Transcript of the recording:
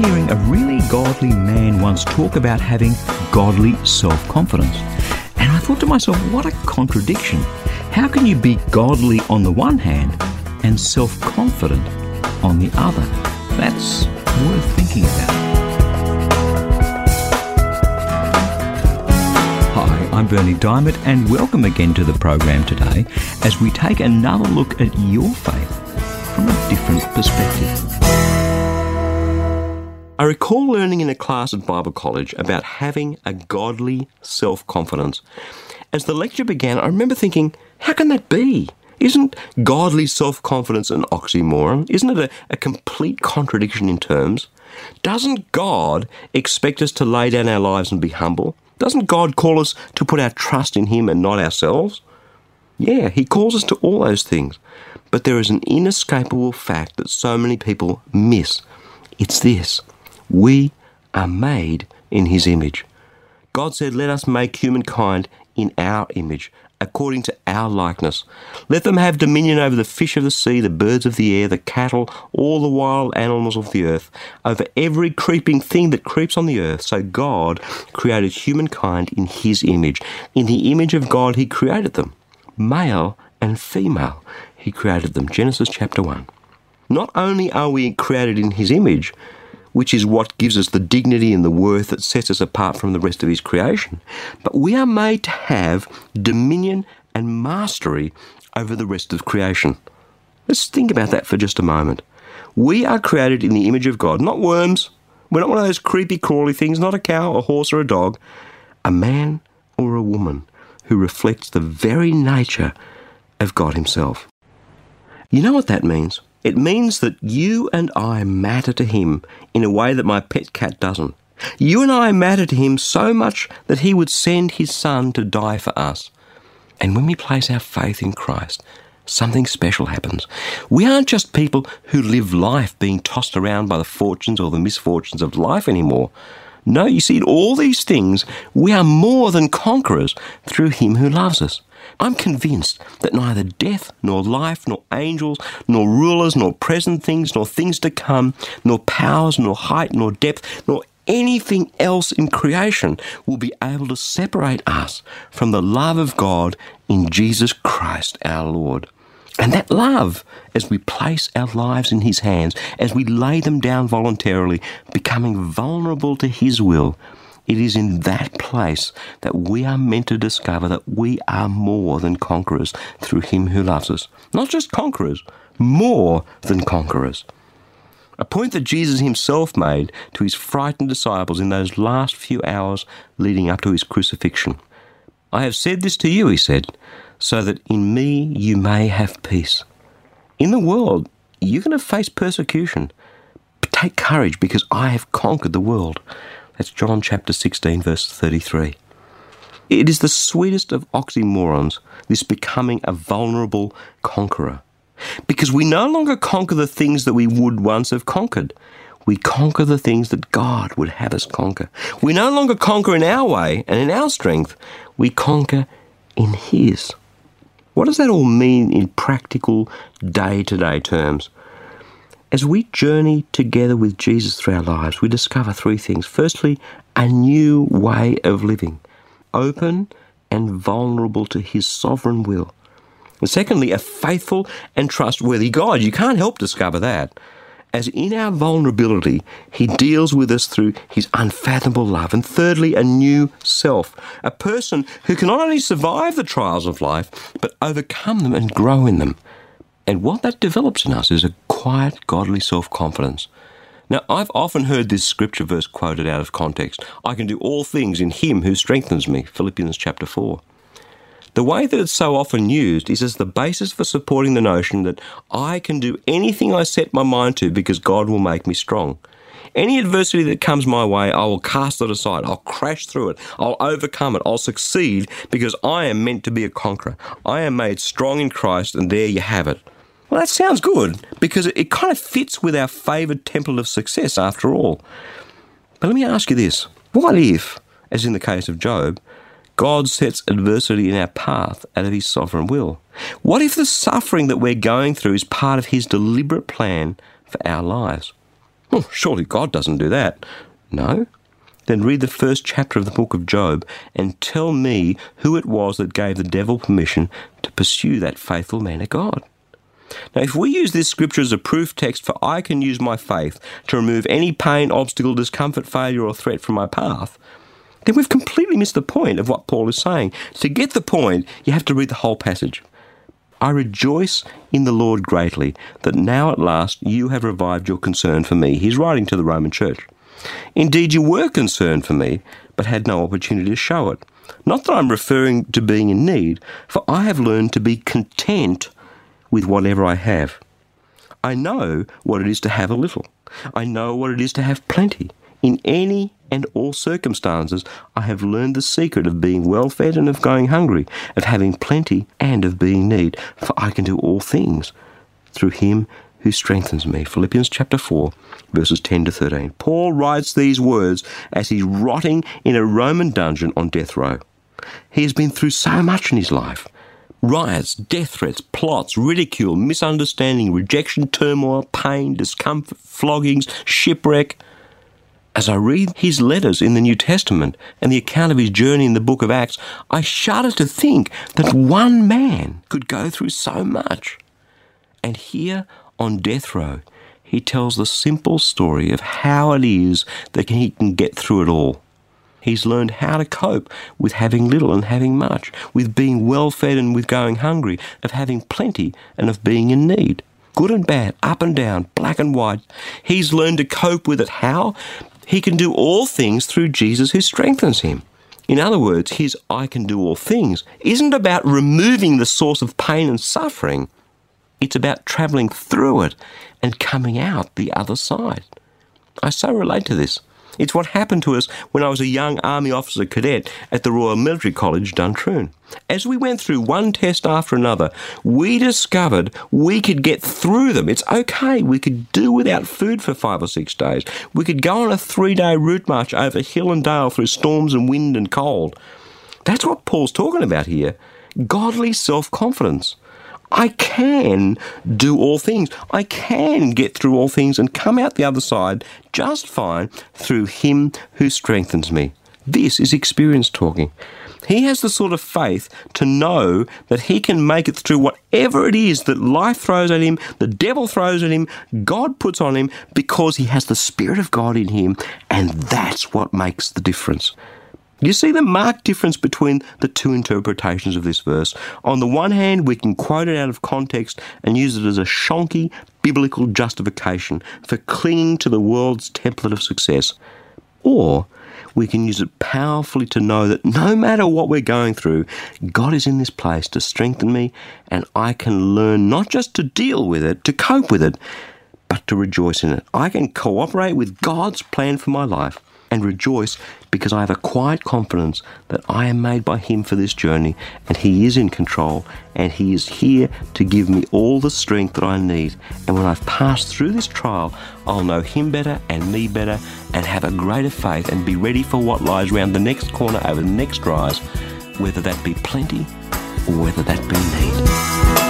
Hearing a really godly man once talk about having godly self confidence. And I thought to myself, what a contradiction. How can you be godly on the one hand and self confident on the other? That's worth thinking about. Hi, I'm Berni Dymet, and welcome again to the program today as we take another look at your faith from a different perspective. I recall learning in a class at Bible College about having a godly self confidence. As the lecture began, I remember thinking, how can that be? Isn't godly self confidence an oxymoron? Isn't it a, a, complete contradiction in terms? Doesn't God expect us to lay down our lives and be humble? Doesn't God call us to put our trust in Him and not ourselves? Yeah, He calls us to all those things. But there is an inescapable fact that so many people miss. It's this we are made in His image. God said, Let us make humankind in our image, according to our likeness. Let them have dominion over the fish of the sea, the birds of the air, the cattle, all the wild animals of the earth, over every creeping thing that creeps on the earth. So God created humankind in His image. In the image of God, He created them. Male and female, He created them. Genesis chapter 1. Not only are we created in His image, which is what gives us the dignity and the worth that sets us apart from the rest of His creation. But we are made to have dominion and mastery over the rest of creation. Let's think about that for just a moment. We are created in the image of God, not worms. We're not one of those creepy, crawly things, not a cow, a horse, or a dog. A man or a woman who reflects the very nature of God Himself. You know what that means? It means that you and I matter to him in a way that my pet cat doesn't. You and I matter to him so much that he would send his son to die for us. And when we place our faith in Christ, something special happens. We aren't just people who live life being tossed around by the fortunes or the misfortunes of life anymore. No, you see, in all these things, we are more than conquerors through him who loves us. I'm convinced that neither death, nor life, nor angels, nor rulers, nor present things, nor things to come, nor powers, nor height, nor depth, nor anything else in creation will be able to separate us from the love of God in Jesus Christ our Lord. And that love, as we place our lives in His hands, as we lay them down voluntarily, becoming vulnerable to His will, it is in that place that we are meant to discover that we are more than conquerors through Him who loves us. Not just conquerors, more than conquerors. A point that Jesus himself made to his frightened disciples in those last few hours leading up to his crucifixion. I have said this to you, he said, so that in me you may have peace. In the world, you're going to face persecution. But take courage because I have conquered the world. That's John chapter 16, verse 33. It is the sweetest of oxymorons, this becoming a vulnerable conqueror. Because we no longer conquer the things that we would once have conquered. We conquer the things that God would have us conquer. We no longer conquer in our way and in our strength. We conquer in His. What does that all mean in practical, day to day terms? As we journey together with Jesus through our lives, we discover three things. Firstly, a new way of living, open and vulnerable to His sovereign will. And secondly, a faithful and trustworthy God. You can't help discover that. As in our vulnerability, He deals with us through His unfathomable love. And thirdly, a new self, a person who can not only survive the trials of life, but overcome them and grow in them. And what that develops in us is a quiet, godly self confidence. Now, I've often heard this scripture verse quoted out of context I can do all things in Him who strengthens me, Philippians chapter 4. The way that it's so often used is as the basis for supporting the notion that I can do anything I set my mind to because God will make me strong. Any adversity that comes my way, I will cast it aside. I'll crash through it. I'll overcome it. I'll succeed because I am meant to be a conqueror. I am made strong in Christ, and there you have it. Well, that sounds good because it kind of fits with our favoured template of success after all. But let me ask you this what if, as in the case of Job, God sets adversity in our path out of His sovereign will? What if the suffering that we're going through is part of His deliberate plan for our lives? Well, surely God doesn't do that. No? Then read the first chapter of the book of Job and tell me who it was that gave the devil permission to pursue that faithful man of God. Now, if we use this scripture as a proof text for I can use my faith to remove any pain, obstacle, discomfort, failure, or threat from my path, then we've completely missed the point of what Paul is saying. To get the point, you have to read the whole passage. I rejoice in the Lord greatly that now at last you have revived your concern for me. He's writing to the Roman church. Indeed, you were concerned for me, but had no opportunity to show it. Not that I'm referring to being in need, for I have learned to be content with whatever I have. I know what it is to have a little. I know what it is to have plenty. In any and all circumstances, I have learned the secret of being well fed and of going hungry, of having plenty and of being need. For I can do all things through him who strengthens me. Philippians chapter 4, verses 10 to 13. Paul writes these words as he's rotting in a Roman dungeon on death row. He has been through so much in his life riots, death threats, plots, ridicule, misunderstanding, rejection, turmoil, pain, discomfort, floggings, shipwreck. As I read his letters in the New Testament and the account of his journey in the book of Acts, I shudder to think that one man could go through so much. And here on death row, he tells the simple story of how it is that he can get through it all. He's learned how to cope with having little and having much, with being well fed and with going hungry, of having plenty and of being in need. Good and bad, up and down, black and white. He's learned to cope with it. How? He can do all things through Jesus who strengthens him. In other words, his I can do all things isn't about removing the source of pain and suffering. It's about travelling through it and coming out the other side. I so relate to this. It's what happened to us when I was a young Army officer cadet at the Royal Military College, Duntroon. As we went through one test after another, we discovered we could get through them. It's okay. We could do without food for five or six days. We could go on a three day route march over hill and dale through storms and wind and cold. That's what Paul's talking about here godly self confidence. I can do all things. I can get through all things and come out the other side just fine through Him who strengthens me. This is experience talking. He has the sort of faith to know that he can make it through whatever it is that life throws at him, the devil throws at him, God puts on him, because he has the Spirit of God in him, and that's what makes the difference. You see the marked difference between the two interpretations of this verse. On the one hand, we can quote it out of context and use it as a shonky biblical justification for clinging to the world's template of success. Or we can use it powerfully to know that no matter what we're going through, God is in this place to strengthen me, and I can learn not just to deal with it, to cope with it, but to rejoice in it. I can cooperate with God's plan for my life and rejoice because I have a quiet confidence that I am made by Him for this journey and He is in control and He is here to give me all the strength that I need. And when I've passed through this trial, I'll know Him better and me better and have a greater faith and be ready for what lies round the next corner over the next rise, whether that be plenty or whether that be need.